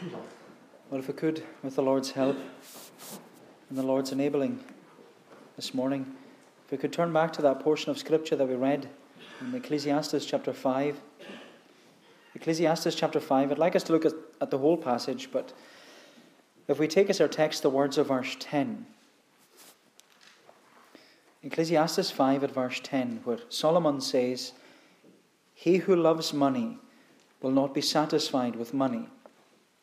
Well, if we could, with the Lord's help and the Lord's enabling this morning, if we could turn back to that portion of Scripture that we read in Ecclesiastes chapter 5. Ecclesiastes chapter 5, I'd like us to look at, at the whole passage, but if we take as our text the words of verse 10, Ecclesiastes 5 at verse 10, where Solomon says, He who loves money will not be satisfied with money,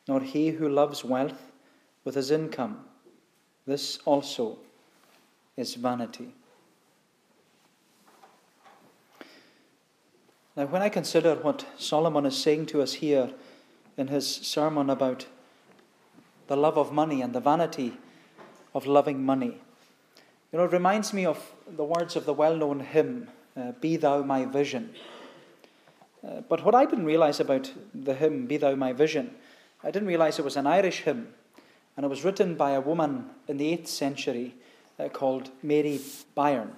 nor he who loves wealth with his income. This also is vanity. Now, when I consider what Solomon is saying to us here in his sermon about the love of money and the vanity of loving money, you know, it reminds me of the words of the well known hymn, uh, Be Thou My Vision. Uh, but what I didn't realize about the hymn, Be Thou My Vision, I didn't realize it was an Irish hymn, and it was written by a woman in the 8th century uh, called Mary Byron.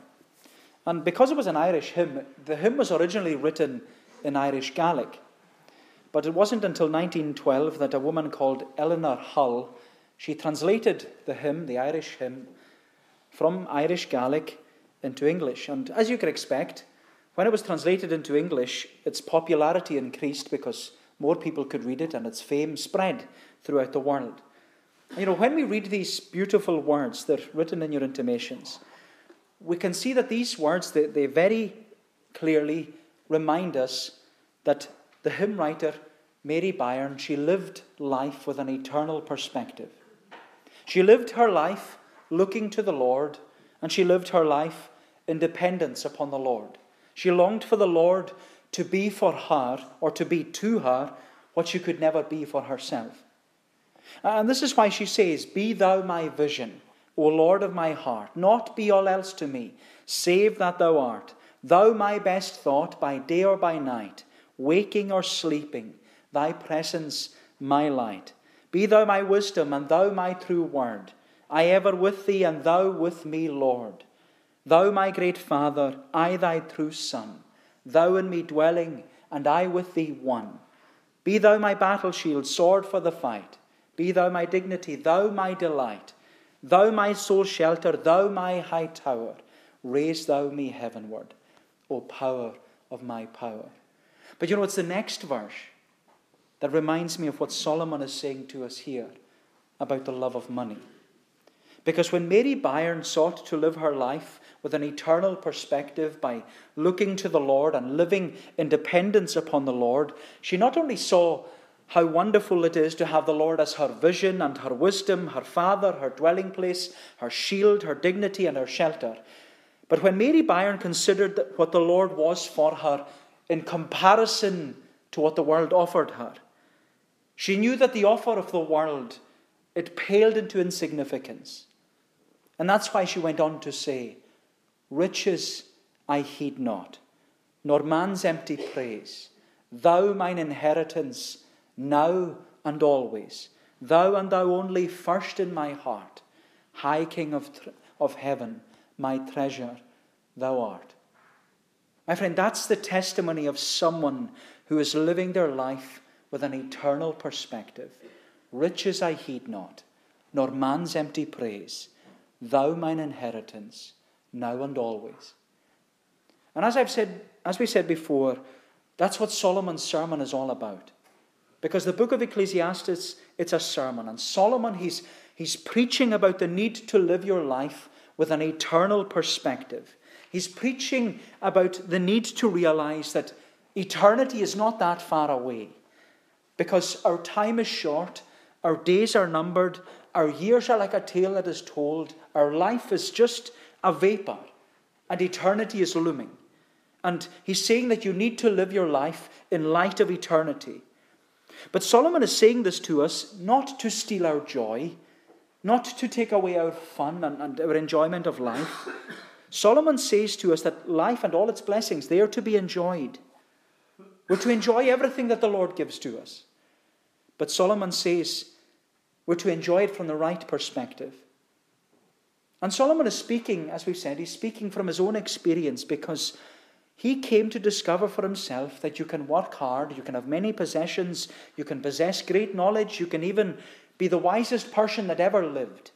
And because it was an Irish hymn, the hymn was originally written in Irish Gaelic. But it wasn't until 1912 that a woman called Eleanor Hull, she translated the hymn, the Irish hymn, from Irish Gaelic into English. And as you could expect, when it was translated into English, its popularity increased because more people could read it and its fame spread throughout the world. You know, when we read these beautiful words that are written in your intimations, we can see that these words, they, they very clearly remind us that the hymn writer, Mary Byron, she lived life with an eternal perspective. She lived her life looking to the Lord, and she lived her life in dependence upon the Lord. She longed for the Lord to be for her, or to be to her, what she could never be for herself. And this is why she says, Be thou my vision, O Lord of my heart, not be all else to me, save that thou art, thou my best thought by day or by night, waking or sleeping, thy presence my light. Be thou my wisdom, and thou my true word. I ever with thee, and thou with me, Lord. Thou, my great Father, I thy true Son, thou in me dwelling, and I with thee one. Be thou my battle shield, sword for the fight. Be thou my dignity, thou my delight. Thou my sole shelter, thou my high tower. Raise thou me heavenward, O power of my power. But you know, it's the next verse that reminds me of what Solomon is saying to us here about the love of money. Because when Mary Byron sought to live her life with an eternal perspective by looking to the Lord and living in dependence upon the Lord, she not only saw how wonderful it is to have the Lord as her vision and her wisdom, her father, her dwelling place, her shield, her dignity, and her shelter. But when Mary Byron considered what the Lord was for her in comparison to what the world offered her, she knew that the offer of the world it paled into insignificance. And that's why she went on to say, Riches I heed not, nor man's empty praise. Thou mine inheritance, now and always. Thou and thou only first in my heart. High King of, of heaven, my treasure, thou art. My friend, that's the testimony of someone who is living their life with an eternal perspective. Riches I heed not, nor man's empty praise. Thou mine inheritance, now and always. And as I've said, as we said before, that's what Solomon's sermon is all about. Because the book of Ecclesiastes, it's a sermon. And Solomon, he's, he's preaching about the need to live your life with an eternal perspective. He's preaching about the need to realize that eternity is not that far away. Because our time is short, our days are numbered, our years are like a tale that is told. Our life is just a vapor, and eternity is looming. And he's saying that you need to live your life in light of eternity. But Solomon is saying this to us not to steal our joy, not to take away our fun and, and our enjoyment of life. Solomon says to us that life and all its blessings, they are to be enjoyed. We're to enjoy everything that the Lord gives to us. But Solomon says we're to enjoy it from the right perspective. And Solomon is speaking, as we've said, he's speaking from his own experience because He came to discover for himself that you can work hard, you can have many possessions, you can possess great knowledge, you can even be the wisest person that ever lived.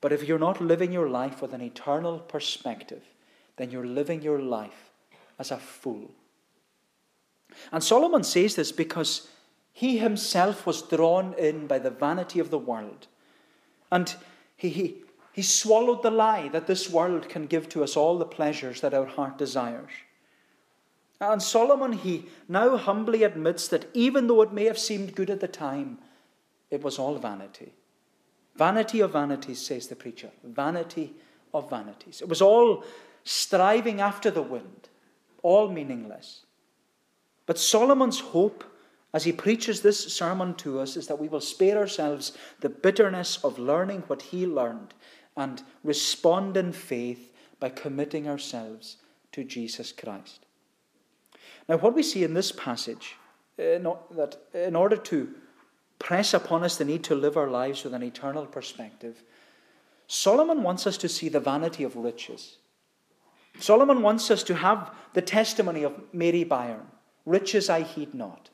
But if you're not living your life with an eternal perspective, then you're living your life as a fool. And Solomon says this because he himself was drawn in by the vanity of the world. And he, he, he swallowed the lie that this world can give to us all the pleasures that our heart desires. And Solomon, he now humbly admits that even though it may have seemed good at the time, it was all vanity. Vanity of vanities, says the preacher. Vanity of vanities. It was all striving after the wind, all meaningless. But Solomon's hope, as he preaches this sermon to us, is that we will spare ourselves the bitterness of learning what he learned and respond in faith by committing ourselves to Jesus Christ. Now, what we see in this passage, uh, that in order to press upon us the need to live our lives with an eternal perspective, Solomon wants us to see the vanity of riches. Solomon wants us to have the testimony of Mary Byron Riches I heed not,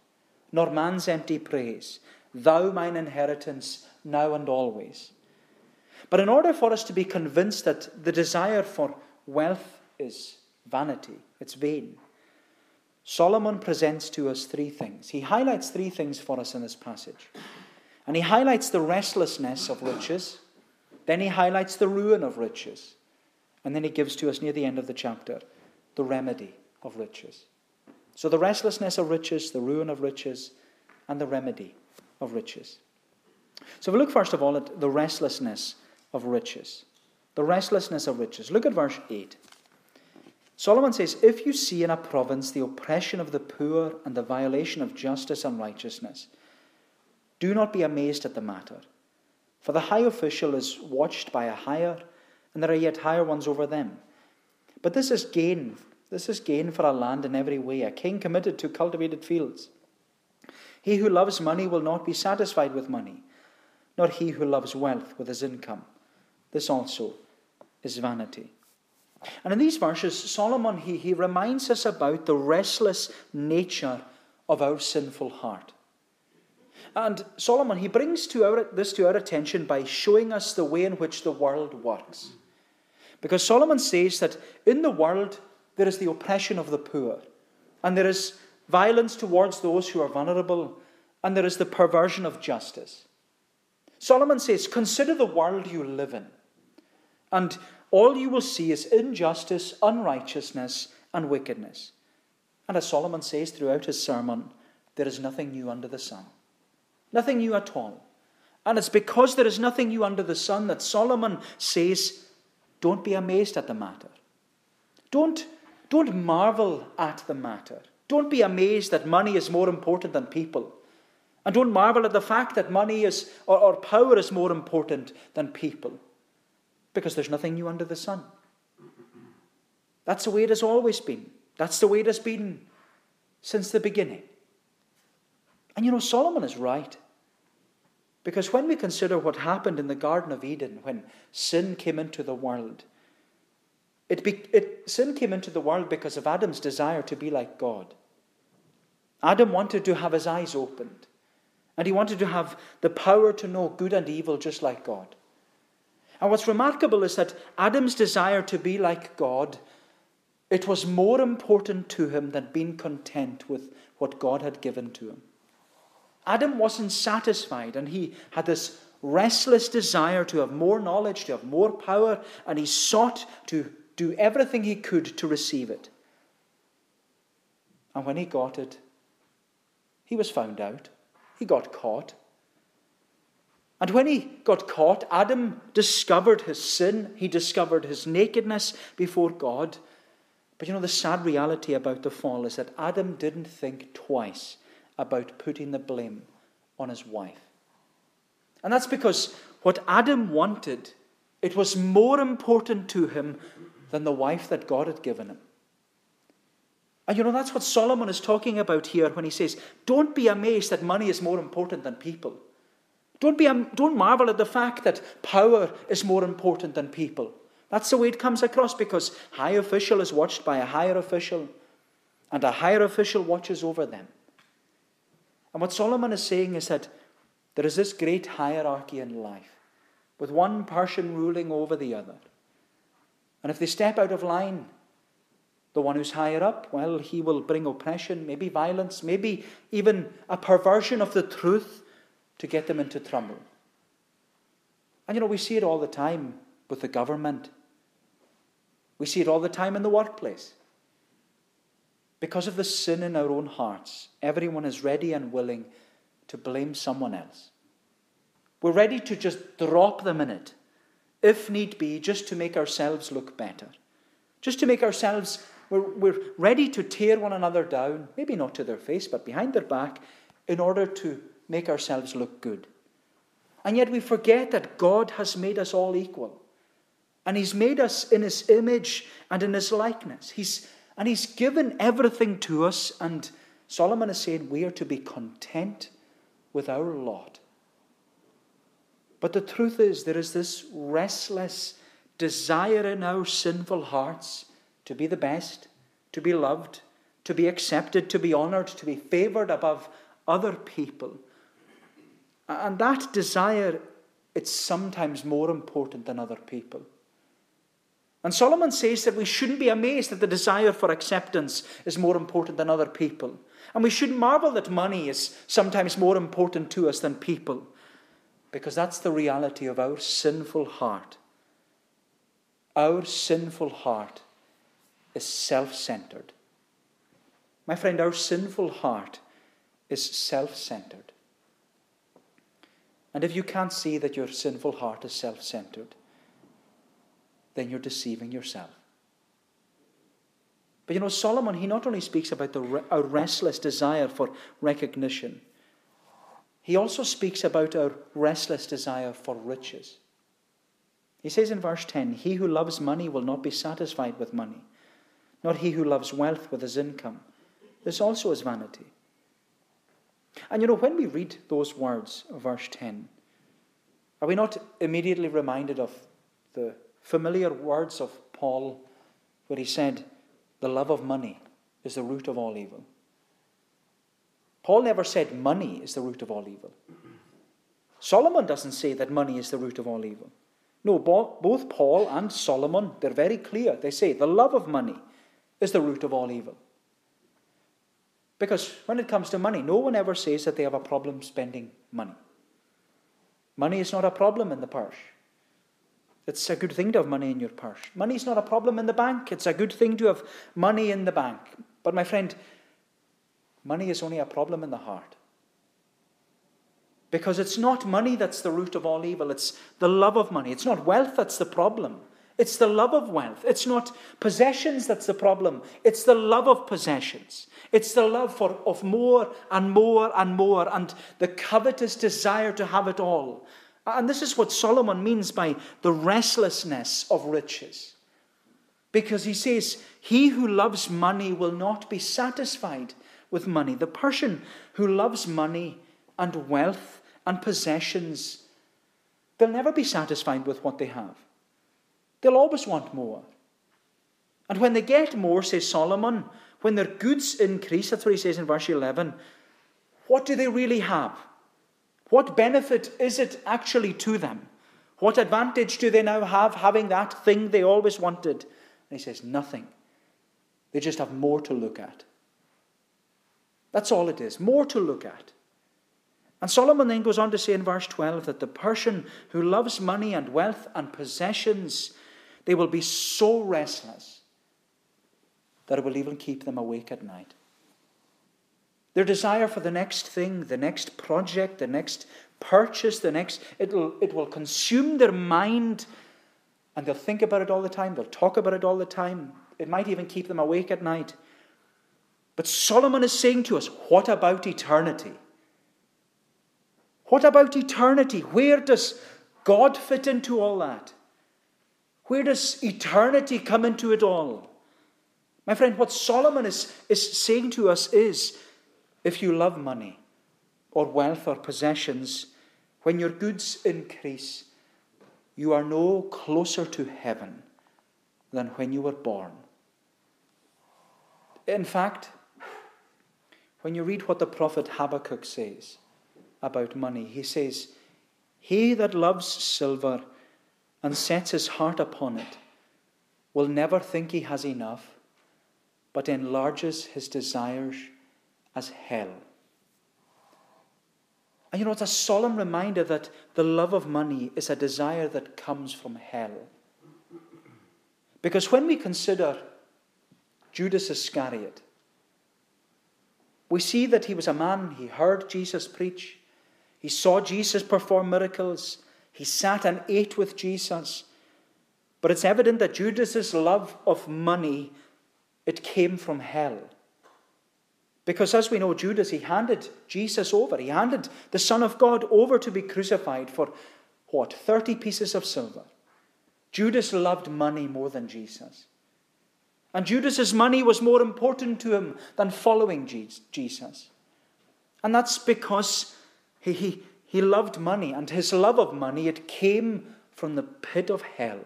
nor man's empty praise, thou mine inheritance now and always. But in order for us to be convinced that the desire for wealth is vanity, it's vain, Solomon presents to us three things. He highlights three things for us in this passage. And he highlights the restlessness of riches, then he highlights the ruin of riches, and then he gives to us near the end of the chapter the remedy of riches. So the restlessness of riches, the ruin of riches, and the remedy of riches. So we look first of all at the restlessness of riches. The restlessness of riches. Look at verse 8. Solomon says, If you see in a province the oppression of the poor and the violation of justice and righteousness, do not be amazed at the matter. For the high official is watched by a higher, and there are yet higher ones over them. But this is gain. This is gain for a land in every way, a king committed to cultivated fields. He who loves money will not be satisfied with money, nor he who loves wealth with his income. This also is vanity. And in these verses, Solomon, he, he reminds us about the restless nature of our sinful heart. And Solomon, he brings to our, this to our attention by showing us the way in which the world works. Because Solomon says that in the world there is the oppression of the poor, and there is violence towards those who are vulnerable, and there is the perversion of justice. Solomon says, Consider the world you live in. And all you will see is injustice, unrighteousness, and wickedness. And as Solomon says throughout his sermon, there is nothing new under the sun. Nothing new at all. And it's because there is nothing new under the sun that Solomon says, don't be amazed at the matter. Don't, don't marvel at the matter. Don't be amazed that money is more important than people. And don't marvel at the fact that money is, or, or power is more important than people because there's nothing new under the sun. That's the way it has always been. That's the way it has been since the beginning. And you know, Solomon is right. Because when we consider what happened in the Garden of Eden when sin came into the world, it, be, it sin came into the world because of Adam's desire to be like God. Adam wanted to have his eyes opened, and he wanted to have the power to know good and evil just like God. And what's remarkable is that Adam's desire to be like God, it was more important to him than being content with what God had given to him. Adam wasn't satisfied, and he had this restless desire to have more knowledge, to have more power, and he sought to do everything he could to receive it. And when he got it, he was found out. He got caught. And when he got caught, Adam discovered his sin, he discovered his nakedness before God. But you know, the sad reality about the fall is that Adam didn't think twice about putting the blame on his wife. And that's because what Adam wanted, it was more important to him than the wife that God had given him. And you know, that's what Solomon is talking about here when he says, Don't be amazed that money is more important than people. Don't, be, um, don't marvel at the fact that power is more important than people. That's the way it comes across because high official is watched by a higher official, and a higher official watches over them. And what Solomon is saying is that there is this great hierarchy in life, with one person ruling over the other. And if they step out of line, the one who's higher up, well, he will bring oppression, maybe violence, maybe even a perversion of the truth to get them into trouble. And you know, we see it all the time with the government. We see it all the time in the workplace. Because of the sin in our own hearts, everyone is ready and willing to blame someone else. We're ready to just drop them in it, if need be, just to make ourselves look better. Just to make ourselves, we're, we're ready to tear one another down, maybe not to their face, but behind their back, in order to make ourselves look good. And yet we forget that God has made us all equal. And He's made us in His image and in His likeness. He's and He's given everything to us, and Solomon is saying we are to be content with our lot. But the truth is, there is this restless desire in our sinful hearts to be the best, to be loved, to be accepted, to be honored, to be favored above other people. And that desire, it's sometimes more important than other people. And Solomon says that we shouldn't be amazed that the desire for acceptance is more important than other people. And we shouldn't marvel that money is sometimes more important to us than people, because that's the reality of our sinful heart. Our sinful heart is self centered. My friend, our sinful heart is self centered. And if you can't see that your sinful heart is self centered, then you're deceiving yourself. But you know, Solomon, he not only speaks about the, our restless desire for recognition, he also speaks about our restless desire for riches. He says in verse 10 He who loves money will not be satisfied with money, not he who loves wealth with his income. This also is vanity. And you know, when we read those words of verse 10, are we not immediately reminded of the familiar words of Paul where he said, The love of money is the root of all evil. Paul never said money is the root of all evil. Solomon doesn't say that money is the root of all evil. No, both Paul and Solomon, they're very clear. They say the love of money is the root of all evil. Because when it comes to money, no one ever says that they have a problem spending money. Money is not a problem in the parish. It's a good thing to have money in your purse. Money is not a problem in the bank. It's a good thing to have money in the bank. But my friend, money is only a problem in the heart. Because it's not money that's the root of all evil, it's the love of money. It's not wealth that's the problem. It's the love of wealth. It's not possessions that's the problem. It's the love of possessions. It's the love for, of more and more and more and the covetous desire to have it all. And this is what Solomon means by the restlessness of riches. Because he says, He who loves money will not be satisfied with money. The person who loves money and wealth and possessions, they'll never be satisfied with what they have. They'll always want more. And when they get more, says Solomon, when their goods increase, that's what he says in verse 11, what do they really have? What benefit is it actually to them? What advantage do they now have having that thing they always wanted? And he says, Nothing. They just have more to look at. That's all it is more to look at. And Solomon then goes on to say in verse 12 that the person who loves money and wealth and possessions, they will be so restless that it will even keep them awake at night. Their desire for the next thing, the next project, the next purchase, the next, it'll, it will consume their mind and they'll think about it all the time. They'll talk about it all the time. It might even keep them awake at night. But Solomon is saying to us, what about eternity? What about eternity? Where does God fit into all that? Where does eternity come into it all? My friend, what Solomon is, is saying to us is if you love money or wealth or possessions, when your goods increase, you are no closer to heaven than when you were born. In fact, when you read what the prophet Habakkuk says about money, he says, He that loves silver and sets his heart upon it will never think he has enough, but enlarges his desires as hell. And you know, it's a solemn reminder that the love of money is a desire that comes from hell. Because when we consider Judas Iscariot, we see that he was a man, he heard Jesus preach, he saw Jesus perform miracles, he sat and ate with Jesus. But it's evident that Judas's love of money it came from hell. Because as we know, Judas, he handed Jesus over. He handed the Son of God over to be crucified for what? 30 pieces of silver. Judas loved money more than Jesus. And Judas's money was more important to him than following Jesus. And that's because he, he, he loved money, and his love of money, it came from the pit of hell.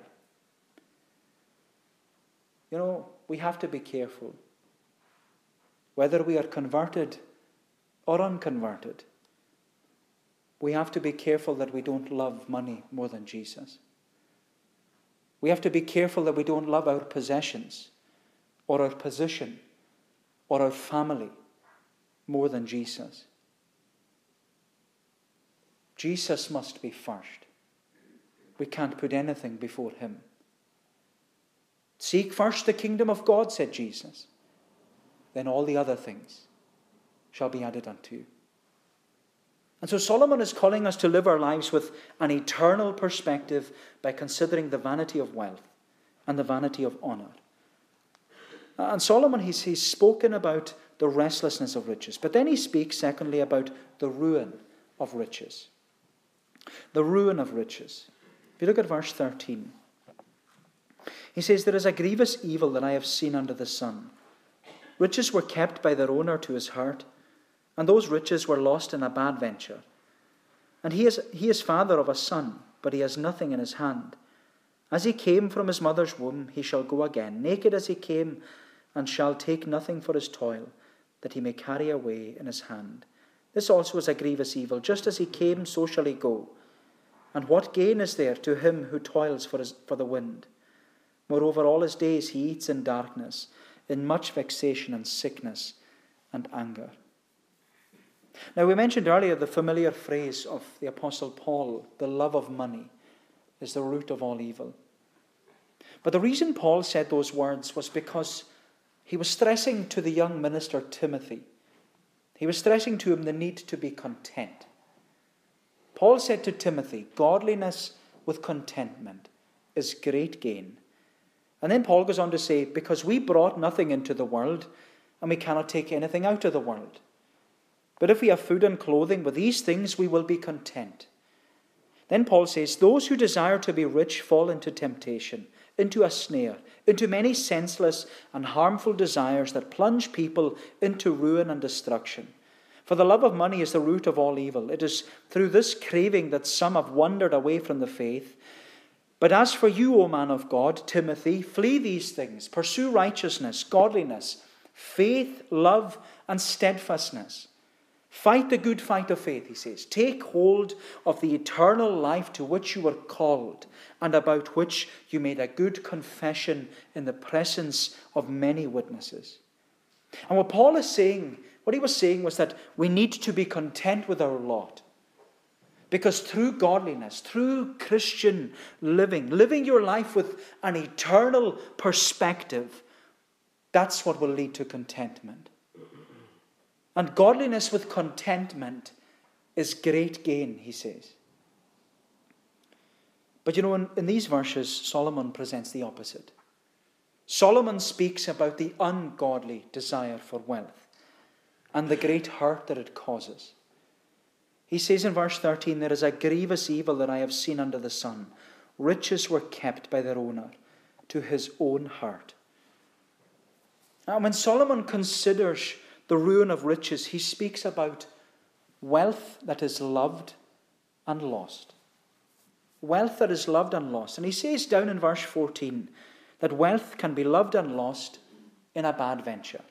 You know, we have to be careful. Whether we are converted or unconverted, we have to be careful that we don't love money more than Jesus. We have to be careful that we don't love our possessions or our position or our family more than Jesus. Jesus must be first. We can't put anything before him. Seek first the kingdom of God, said Jesus. Then all the other things shall be added unto you. And so Solomon is calling us to live our lives with an eternal perspective by considering the vanity of wealth and the vanity of honor. And Solomon, he's, he's spoken about the restlessness of riches. But then he speaks, secondly, about the ruin of riches. The ruin of riches. If you look at verse 13, he says, There is a grievous evil that I have seen under the sun. Riches were kept by their owner to his heart, and those riches were lost in a bad venture. And he is, he is father of a son, but he has nothing in his hand. As he came from his mother's womb, he shall go again, naked as he came, and shall take nothing for his toil, that he may carry away in his hand. This also is a grievous evil. Just as he came, so shall he go. And what gain is there to him who toils for, his, for the wind? Moreover, all his days he eats in darkness, in much vexation and sickness and anger. Now, we mentioned earlier the familiar phrase of the Apostle Paul the love of money is the root of all evil. But the reason Paul said those words was because he was stressing to the young minister Timothy, he was stressing to him the need to be content. Paul said to Timothy, Godliness with contentment is great gain. And then Paul goes on to say, Because we brought nothing into the world, and we cannot take anything out of the world. But if we have food and clothing, with these things we will be content. Then Paul says, Those who desire to be rich fall into temptation into a snare, into many senseless and harmful desires that plunge people into ruin and destruction. For the love of money is the root of all evil. It is through this craving that some have wandered away from the faith. But as for you, O man of God, Timothy, flee these things. Pursue righteousness, godliness, faith, love, and steadfastness. Fight the good fight of faith, he says. Take hold of the eternal life to which you were called and about which you made a good confession in the presence of many witnesses. And what Paul is saying, what he was saying was that we need to be content with our lot. Because through godliness, through Christian living, living your life with an eternal perspective, that's what will lead to contentment. And godliness with contentment is great gain, he says. But you know, in, in, these verses, Solomon presents the opposite. Solomon speaks about the ungodly desire for wealth and the great hurt that it causes. He says in verse 13, There is a grievous evil that I have seen under the sun. Riches were kept by their owner to his own hurt. And when Solomon considers the ruin of riches, he speaks about wealth that is loved and lost. Wealth that is loved and lost. And he says down in verse 14 that wealth can be loved and lost in a bad venture.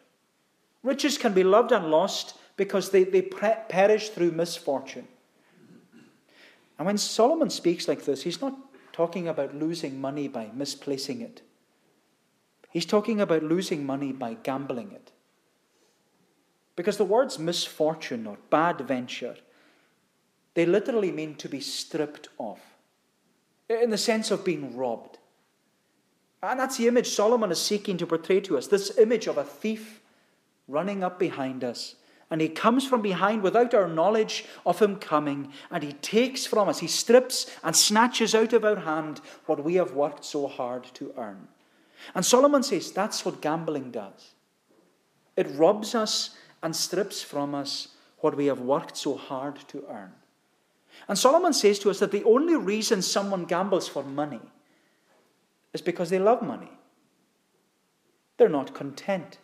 Riches can be loved and lost because they, they perish through misfortune. And when Solomon speaks like this, he's not talking about losing money by misplacing it. He's talking about losing money by gambling it. Because the words misfortune or bad venture, they literally mean to be stripped of, in the sense of being robbed. And that's the image Solomon is seeking to portray to us this image of a thief running up behind us. And he comes from behind without our knowledge of him coming, and he takes from us, he strips and snatches out of our hand what we have worked so hard to earn. And Solomon says that's what gambling does it robs us and strips from us what we have worked so hard to earn. And Solomon says to us that the only reason someone gambles for money is because they love money. They're not content.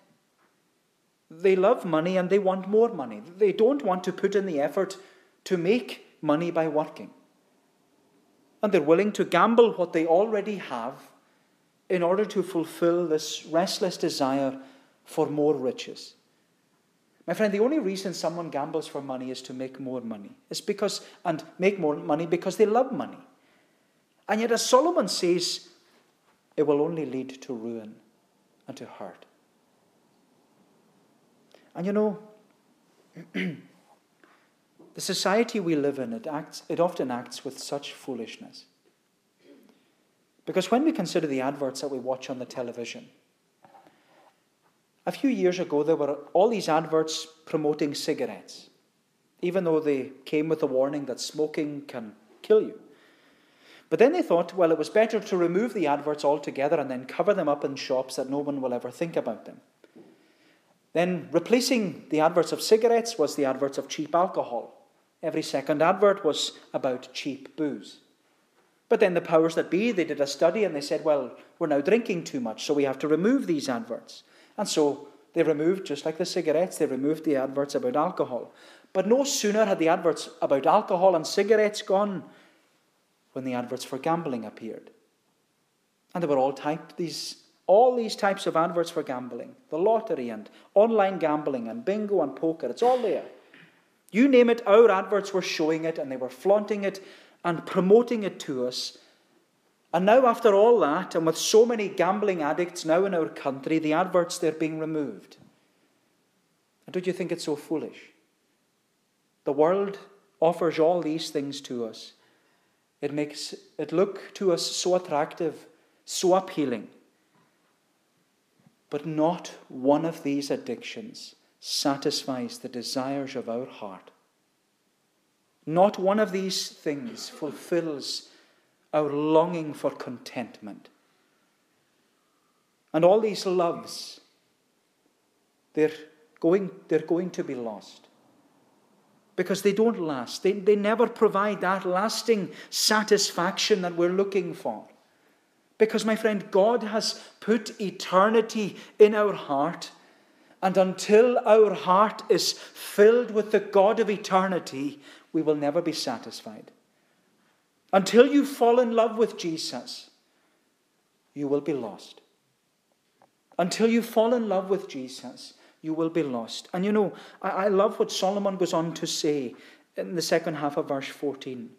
They love money and they want more money. They don't want to put in the effort to make money by working. And they're willing to gamble what they already have in order to fulfill this restless desire for more riches. My friend, the only reason someone gambles for money is to make more money. It's because, and make more money because they love money. And yet, as Solomon says, it will only lead to ruin and to hurt. And you know, the society we live in, it, acts, it often acts with such foolishness. Because when we consider the adverts that we watch on the television, a few years ago there were all these adverts promoting cigarettes, even though they came with a warning that smoking can kill you. But then they thought, well, it was better to remove the adverts altogether and then cover them up in shops that no one will ever think about them. Then, replacing the adverts of cigarettes was the adverts of cheap alcohol. Every second advert was about cheap booze. But then the powers that be, they did a study and they said, well, we're now drinking too much, so we have to remove these adverts. And so they removed, just like the cigarettes, they removed the adverts about alcohol. But no sooner had the adverts about alcohol and cigarettes gone when the adverts for gambling appeared. And they were all these all these types of adverts for gambling, the lottery and online gambling and bingo and poker, it's all there. You name it, our adverts were showing it and they were flaunting it and promoting it to us. And now, after all that, and with so many gambling addicts now in our country, the adverts, they're being removed. And don't you think it's so foolish? The world offers all these things to us. It makes it look to us so attractive, so appealing. But not one of these addictions satisfies the desires of our heart. Not one of these things fulfills our longing for contentment. And all these loves, they're going, they're going to be lost because they don't last. They, they never provide that lasting satisfaction that we're looking for. Because, my friend, God has put eternity in our heart. And until our heart is filled with the God of eternity, we will never be satisfied. Until you fall in love with Jesus, you will be lost. Until you fall in love with Jesus, you will be lost. And you know, I, I love what Solomon goes on to say in the second half of verse 14.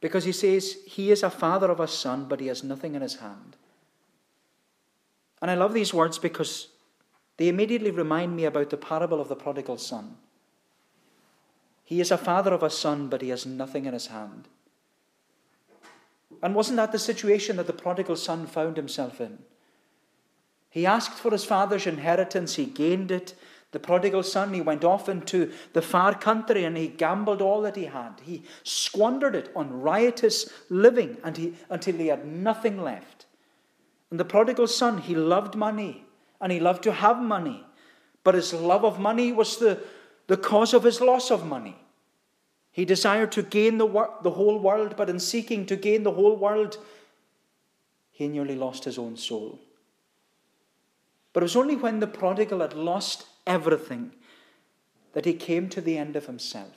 Because he says, He is a father of a son, but he has nothing in his hand. And I love these words because they immediately remind me about the parable of the prodigal son. He is a father of a son, but he has nothing in his hand. And wasn't that the situation that the prodigal son found himself in? He asked for his father's inheritance, he gained it, the prodigal son, he went off into the far country and he gambled all that he had. He squandered it on riotous living and he, until he had nothing left. And the prodigal son, he loved money and he loved to have money. But his love of money was the, the cause of his loss of money. He desired to gain the, wor- the whole world, but in seeking to gain the whole world, he nearly lost his own soul. But it was only when the prodigal had lost everything that he came to the end of himself.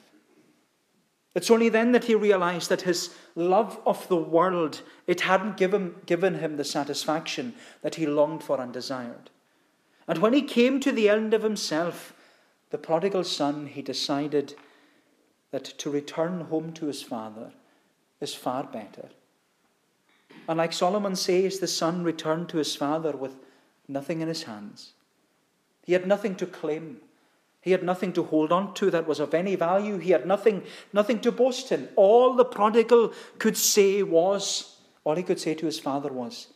It's only then that he realized that his love of the world, it hadn't given, given him the satisfaction that he longed for and desired. And when he came to the end of himself, the prodigal son, he decided that to return home to his father is far better. And like Solomon says, the son returned to his father with nothing in his hands. He had nothing to claim. He had nothing to hold on to that was of any value. He had nothing, nothing to boast in. All the prodigal could say was, all he could say to his father was,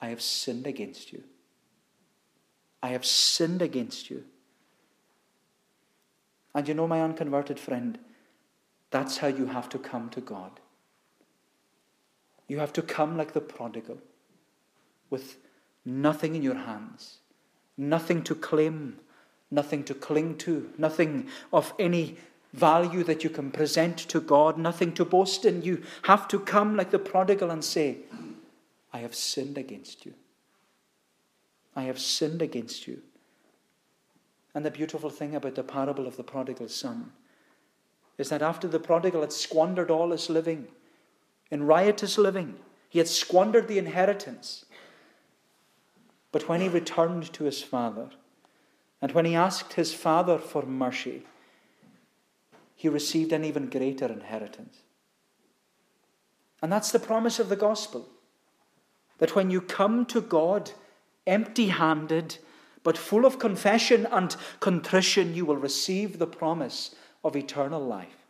I have sinned against you. I have sinned against you. And you know, my unconverted friend, that's how you have to come to God. You have to come like the prodigal, with nothing in your hands, nothing to claim, nothing to cling to, nothing of any value that you can present to God, nothing to boast in. You have to come like the prodigal and say, I have sinned against you. I have sinned against you. And the beautiful thing about the parable of the prodigal son is that after the prodigal had squandered all his living, in riotous living. He had squandered the inheritance. But when he returned to his father, and when he asked his father for mercy, he received an even greater inheritance. And that's the promise of the gospel that when you come to God empty handed, but full of confession and contrition, you will receive the promise of eternal life.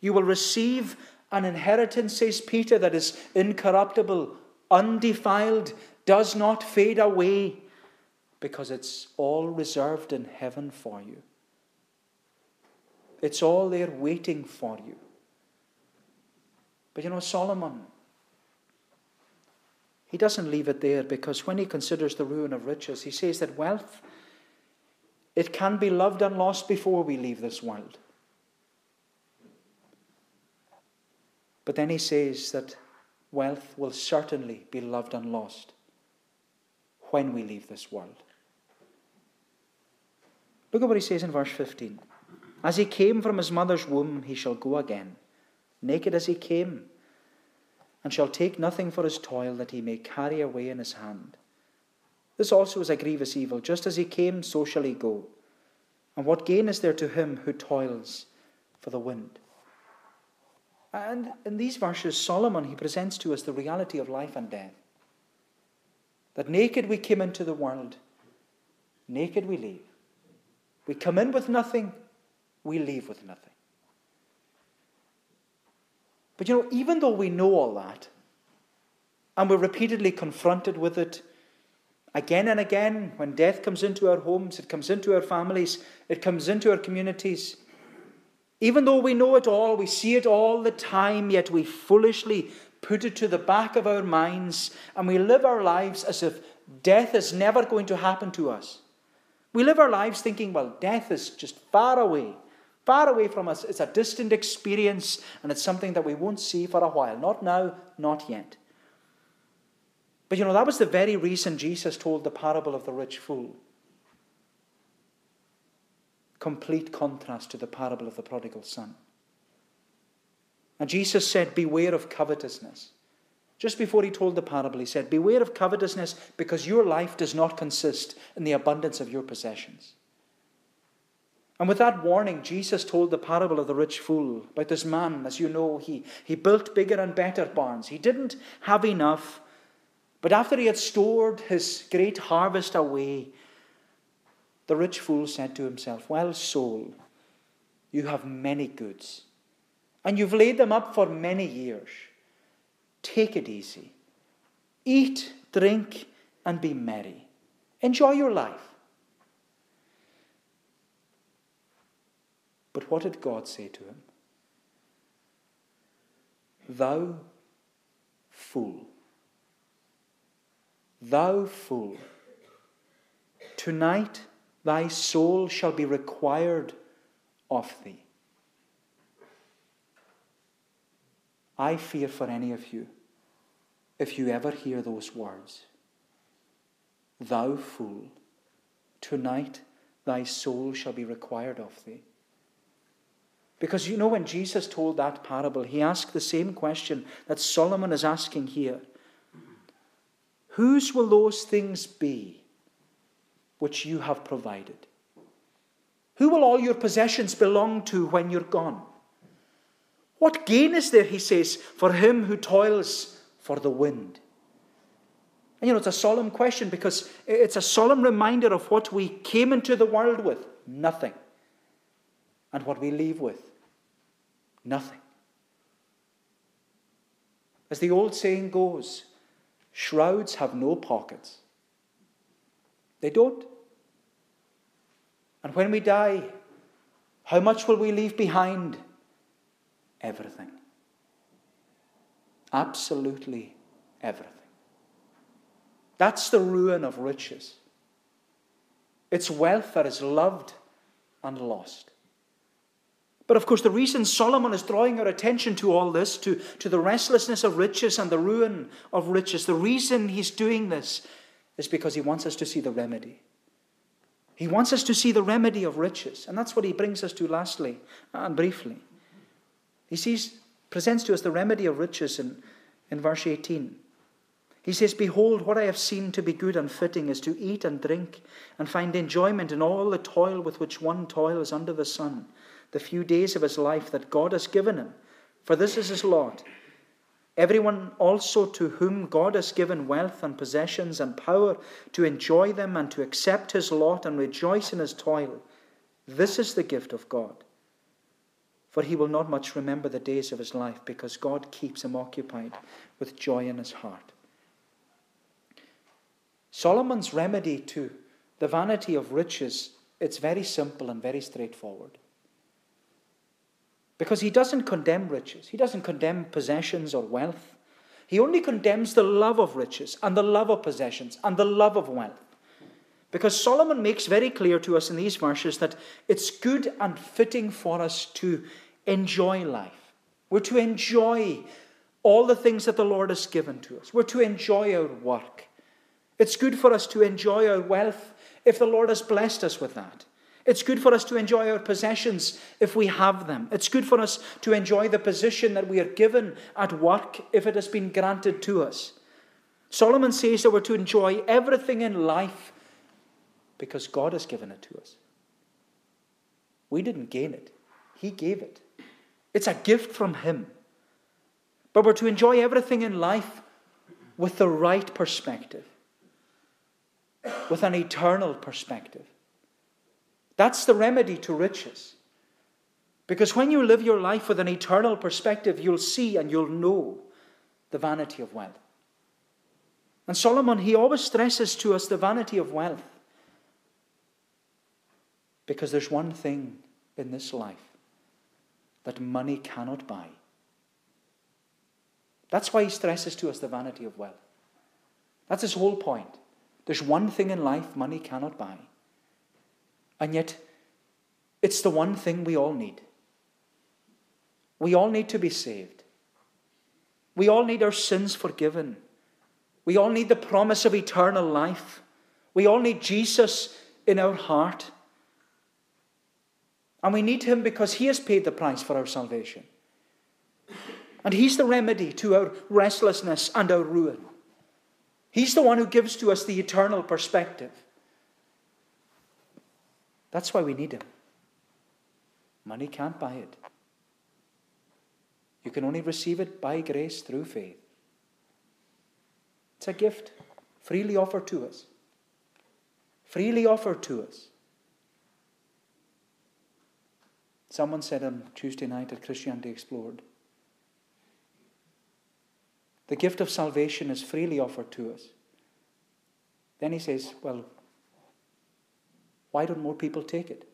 You will receive an inheritance, says Peter, that is incorruptible, undefiled, does not fade away, because it's all reserved in heaven for you. It's all there waiting for you. But you know, Solomon, he doesn't leave it there because when he considers the ruin of riches, he says that wealth, it can be loved and lost before we leave this world. But then he says that wealth will certainly be loved and lost when we leave this world. Look at what he says in verse 15. As he came from his mother's womb, he shall go again, naked as he came, and shall take nothing for his toil that he may carry away in his hand. This also is a grievous evil. Just as he came, so shall he go. And what gain is there to him who toils for the wind? And in these verses, Solomon, he presents to us the reality of life and death. That naked we came into the world, naked we leave. We come in with nothing, we leave with nothing. But you know, even though we know all that, and we're repeatedly confronted with it again and again, when death comes into our homes, it comes into our families, it comes into our communities, even though we know it all, we see it all the time, yet we foolishly put it to the back of our minds and we live our lives as if death is never going to happen to us. We live our lives thinking, well, death is just far away, far away from us. It's a distant experience and it's something that we won't see for a while. Not now, not yet. But you know, that was the very reason Jesus told the parable of the rich fool complete contrast to the parable of the prodigal son. And Jesus said, Beware of covetousness. Just before he told the parable, he said, Beware of covetousness because your life does not consist in the abundance of your possessions. And with that warning, Jesus told the parable of the rich fool about this man. As you know, he, he built bigger and better barns. He didn't have enough, but after he had stored his great harvest away, the rich fool said to himself, Well, soul, you have many goods, and you've laid them up for many years. Take it easy. Eat, drink, and be merry. Enjoy your life. But what did God say to him? Thou fool. Thou fool. Tonight thy soul shall be required of thee. I fear for any of you if you ever hear those words. Thou fool, tonight thy soul shall be required of thee. Because you know, when Jesus told that parable, he asked the same question that Solomon is asking here Whose will those things be which you have provided? Who will all your possessions belong to when you're gone? What gain is there, he says, for him who toils for the wind? And you know, it's a solemn question because it's a solemn reminder of what we came into the world with nothing. And what we leave with nothing. As the old saying goes, shrouds have no pockets. They don't. And when we die, how much will we leave behind? Everything. Absolutely everything. That's the ruin of riches. It's wealth that is loved and lost. But of course, the reason Solomon is drawing our attention to all this, to, to the restlessness of riches and the ruin of riches, the reason he's doing this is because he wants us to see the remedy. He wants us to see the remedy of riches. And that's what he brings us to lastly and briefly. He sees, presents to us the remedy of riches in, in verse 18. He says, Behold, what I have seen to be good and fitting is to eat and drink and find enjoyment in all the toil with which one toils under the sun the few days of his life that God has given him, for this is his lot. Everyone also to whom God has given wealth and possessions and power to enjoy them and to accept his lot and rejoice in his toil, this is the gift of God. For he will not much remember the days of his life because God keeps him occupied with joy in his heart. Solomon's remedy to the vanity of riches, it's very simple and very straightforward. Because he doesn't condemn riches, he doesn't condemn possessions or wealth. He only condemns the love of riches and the love of possessions and the love of wealth. Because Solomon makes very clear to us in these verses that it's good and fitting for us to enjoy life. We're to enjoy all the things that the Lord has given to us. We're to enjoy our work. It's good for us to enjoy our wealth if the Lord has blessed us with that. It's good for us to enjoy our possessions if we have them. It's good for us to enjoy the position that we are given at work if it has been granted to us. Solomon says that we're to enjoy everything in life because God has given it to us. We didn't gain it, He gave it. It's a gift from Him. But we're to enjoy everything in life with the right perspective, with an eternal perspective. That's the remedy to riches. Because when you live your life with an eternal perspective, you'll see and you'll know the vanity of wealth. And Solomon, he always stresses to us the vanity of wealth. Because there's one thing in this life that money cannot buy. That's why he stresses to us the vanity of wealth. That's his whole point. There's one thing in life money cannot buy. And yet, it's the one thing we all need. We all need to be saved. We all need our sins forgiven. We all need the promise of eternal life. We all need Jesus in our heart. And we need him because he has paid the price for our salvation. And he's the remedy to our restlessness and our ruin. He's the one who gives to us the eternal perspective. That's why we need Him. Money can't buy it. You can only receive it by grace through faith. It's a gift freely offered to us. Freely offered to us. Someone said on Tuesday night at Christianity Explored the gift of salvation is freely offered to us. Then he says, Well, why don't more people take it?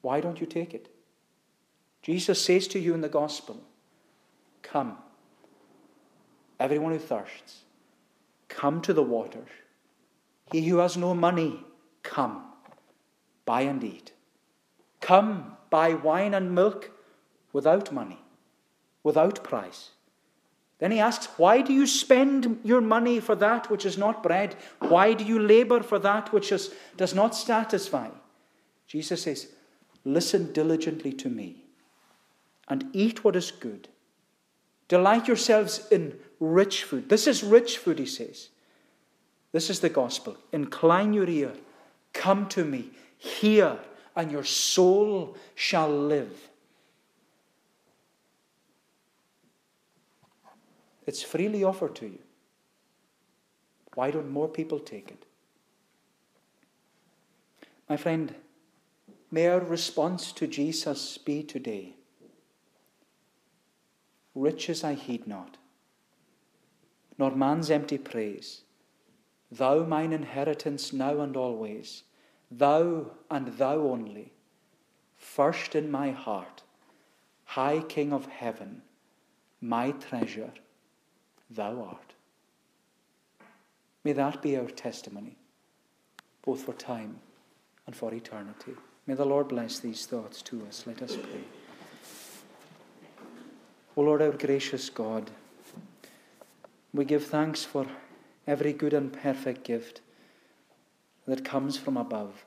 Why don't you take it? Jesus says to you in the gospel, Come, everyone who thirsts, come to the waters. He who has no money, come, buy and eat. Come, buy wine and milk without money, without price. Then he asks, Why do you spend your money for that which is not bread? Why do you labor for that which is, does not satisfy? Jesus says, Listen diligently to me and eat what is good. Delight yourselves in rich food. This is rich food, he says. This is the gospel. Incline your ear, come to me, hear, and your soul shall live. It's freely offered to you. Why don't more people take it? My friend, may our response to Jesus be today Riches I heed not, nor man's empty praise. Thou mine inheritance now and always, thou and thou only, first in my heart, high King of heaven, my treasure, thou art. May that be our testimony, both for time and for eternity. May the Lord bless these thoughts to us. Let us pray. O Lord, our gracious God, we give thanks for every good and perfect gift that comes from above.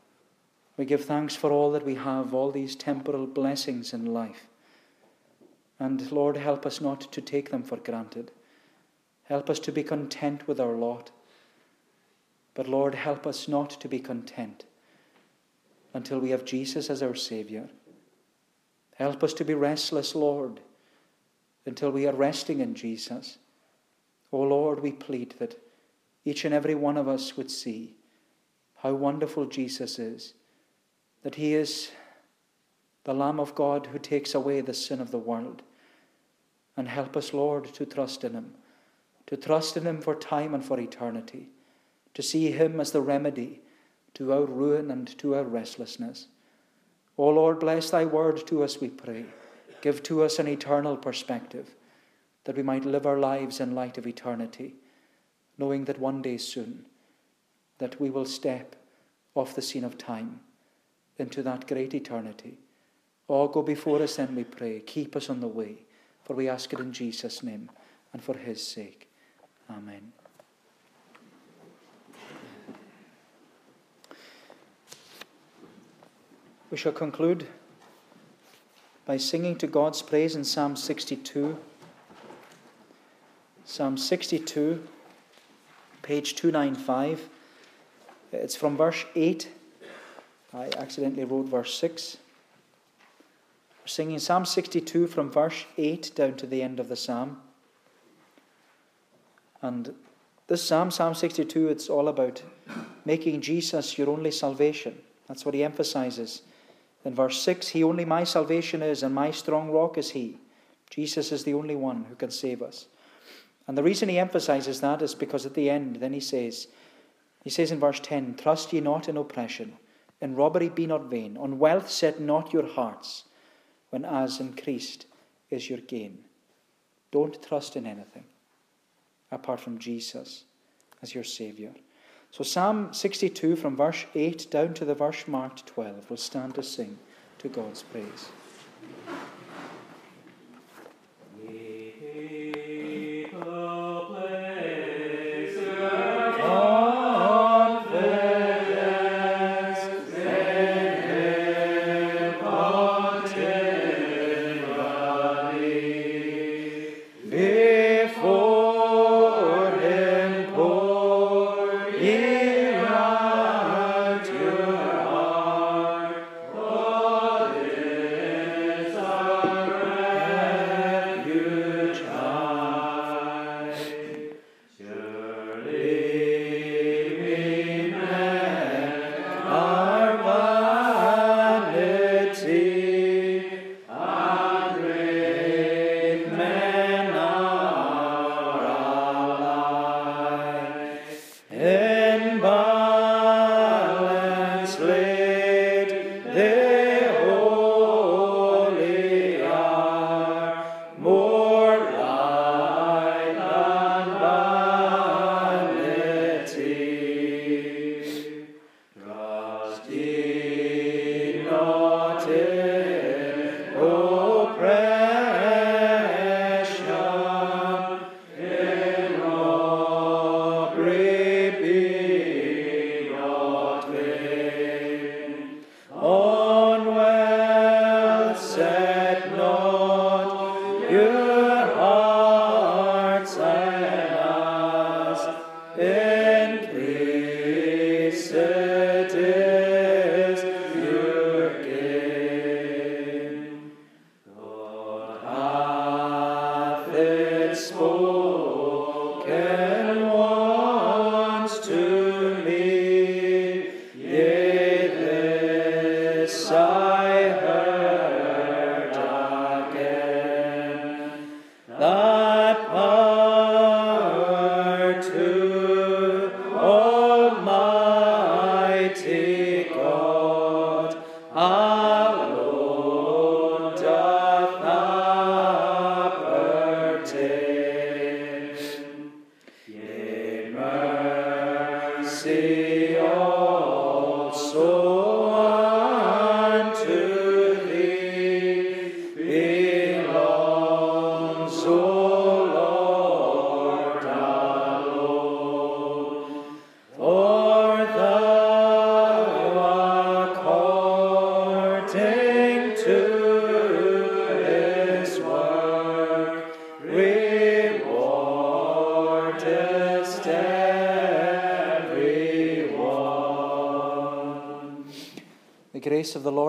We give thanks for all that we have, all these temporal blessings in life. And Lord, help us not to take them for granted. Help us to be content with our lot. But Lord, help us not to be content until we have Jesus as our Saviour. Help us to be restless, Lord, until we are resting in Jesus. O oh Lord, we plead that each and every one of us would see how wonderful Jesus is, that He is the Lamb of God who takes away the sin of the world. And help us, Lord, to trust in Him, to trust in Him for time and for eternity, to see Him as the remedy to our ruin and to our restlessness. O Lord, bless thy word to us, we pray. Give to us an eternal perspective, that we might live our lives in light of eternity, knowing that one day soon that we will step off the scene of time into that great eternity. Oh, go before us then, we pray. Keep us on the way, for we ask it in Jesus' name and for his sake. Amen. We shall conclude by singing to God's praise in Psalm 62. Psalm 62, page 295. It's from verse 8. I accidentally wrote verse 6. We're singing Psalm 62 from verse 8 down to the end of the psalm. And this psalm, Psalm 62, it's all about making Jesus your only salvation. That's what he emphasizes in verse 6, He only my salvation is, and my strong rock is He. Jesus is the only one who can save us. And the reason he emphasizes that is because at the end, then he says, he says in verse 10, Trust ye not in oppression, in robbery be not vain, on wealth set not your hearts, when as increased is your gain. Don't trust in anything apart from Jesus as your Saviour. So, Psalm 62 from verse 8 down to the verse marked 12 will stand to sing to God's praise.